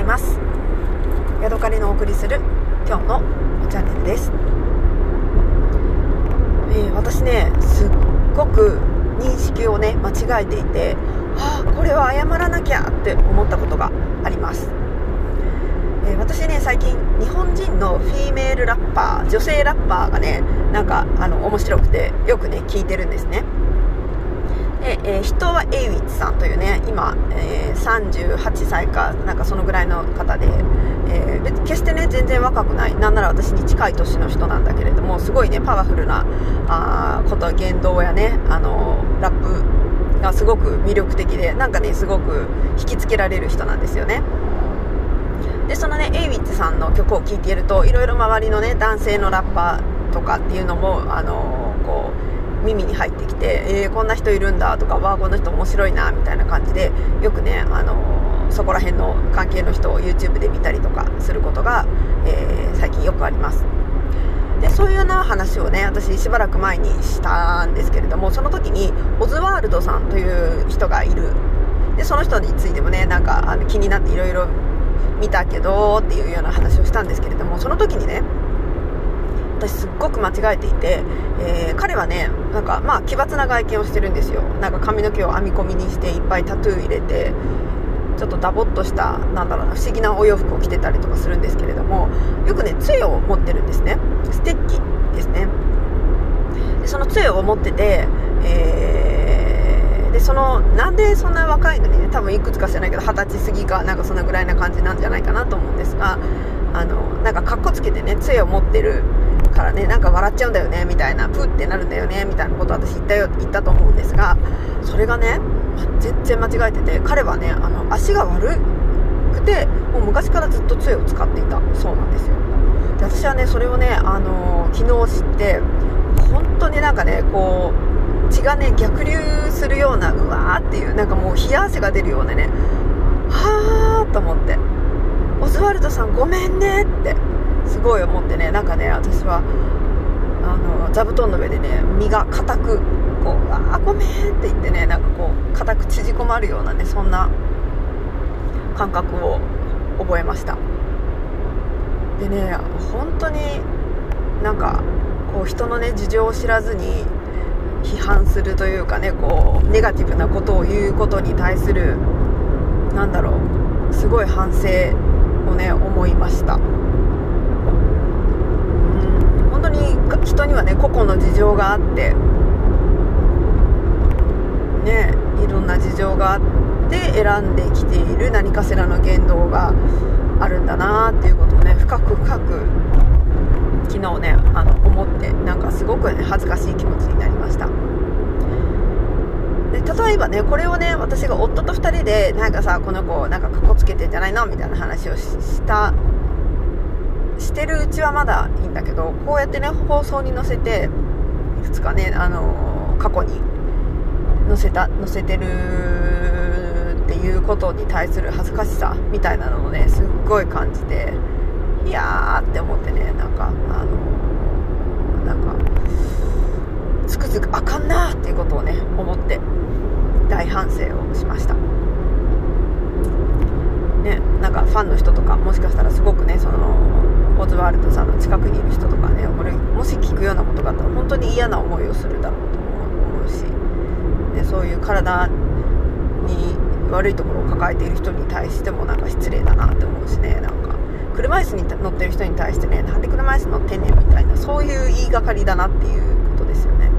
います。ヤドカリのお送りする今日のチャンネルです、えー、私ねすっごく認識をね間違えていてああこれは謝らなきゃって思ったことがあります。えー、私ね最近日本人のフィーメールラッパー女性ラッパーがねなんかあの面白くてよくね聞いてるんですね。で、えー、人はエイウィッツさんというね今、えー、38歳かなんかそのぐらいの方で、えー、決してね全然若くないなんなら私に近い年の人なんだけれどもすごいねパワフルなあこと言動やねあのラップがすごく魅力的でなんかねすごく引きつけられる人なんですよね。でそのねエイウィッツさんの曲を聴いているといろいろ周りのね男性のラッパーとかっていうのもあのこう耳に入ってきて、えー、こんな人いるんだとかわあこの人面白いなみたいな感じでよくねあのそこら辺の関係の人を YouTube で見たりとかすることが、えー、最近よくあります。でそういうような話をね私しばらく前にしたんですけれどもその時にオズワールドさんという人がいる。でその人についてもねなんかあの気になっていろいろ見たけどっていうような話をしたんですけれどもその時にね私すっごく間違えていて、えー、彼はねなんかまあ奇抜な外見をしてるんですよ。なんか髪の毛を編み込みにしていっぱいタトゥー入れてちょっとダボっとしたなんだろうな不思議なお洋服を着てたりとかするんですけれどもよくね杖を持ってるんですね。ステッキですね。でその杖を持ってて、えーでそのなんでそんな若いのにね多分いくつか知らないけど二十歳過ぎかなんかそんなぐらいな感じなんじゃないかなと思うんですがあのなんかかっこつけてね杖を持ってるからねなんか笑っちゃうんだよねみたいなプーってなるんだよねみたいなこと私言ったよ言ったと思うんですがそれがね全然間違えてて彼はねあの足が悪くてもう昔からずっと杖を使っていた。そうなんですよ。で私はねそれをね、あの昨日知って本当になんかねこう血がね逆流するようなうわーっていうなんかもう冷や汗が出るようなねはあと思って。オズワルドさんごめんねって。すごい思ってねなんかね私はあの座布団の上でね身が硬くこうあごめんって言ってねなんかこう硬く縮こまるようなねそんな感覚を覚えました。でね本当になんかこう人のね事情を知らずに批判するというかねこうネガティブなことを言うことに対するなんだろうすごい反省をね思いましたうん本当に人にはね個々の事情があってねいろんな事情があって選んできている何かしらの言動があるんだなっていうことをね深く深く昨日ねあの思ってなんかすごくね恥ずかしい気持ちになりました。で例えばねこれをね私が夫と2人でなんかさこの子なんかかっこつけてんじゃないの？みたいな話をしたしてるうちはまだいいんだけどこうやってね放送に載せていくつかねあの過去に載せた載せてるっていうことに対する恥ずかしさみたいなのをねすっごい感じていやーって思ってねなんかあのなんかつくづくあかんなーっていうことをね思って大反省をしました。ねなんかファンの人とかもしかしたらすごくねそのオズワールドさんの近くにいる人とかねこれもし聞くようなことがあったら本当に嫌な思いをするだろうと思うしでそういう体に悪いところを抱えている人に対してもなんか失礼だなって思うしねなんか。車椅子に乗ってる人に対してねなんで車椅子乗ってんねんみたいなそういう言いがかりだなっていうことですよね。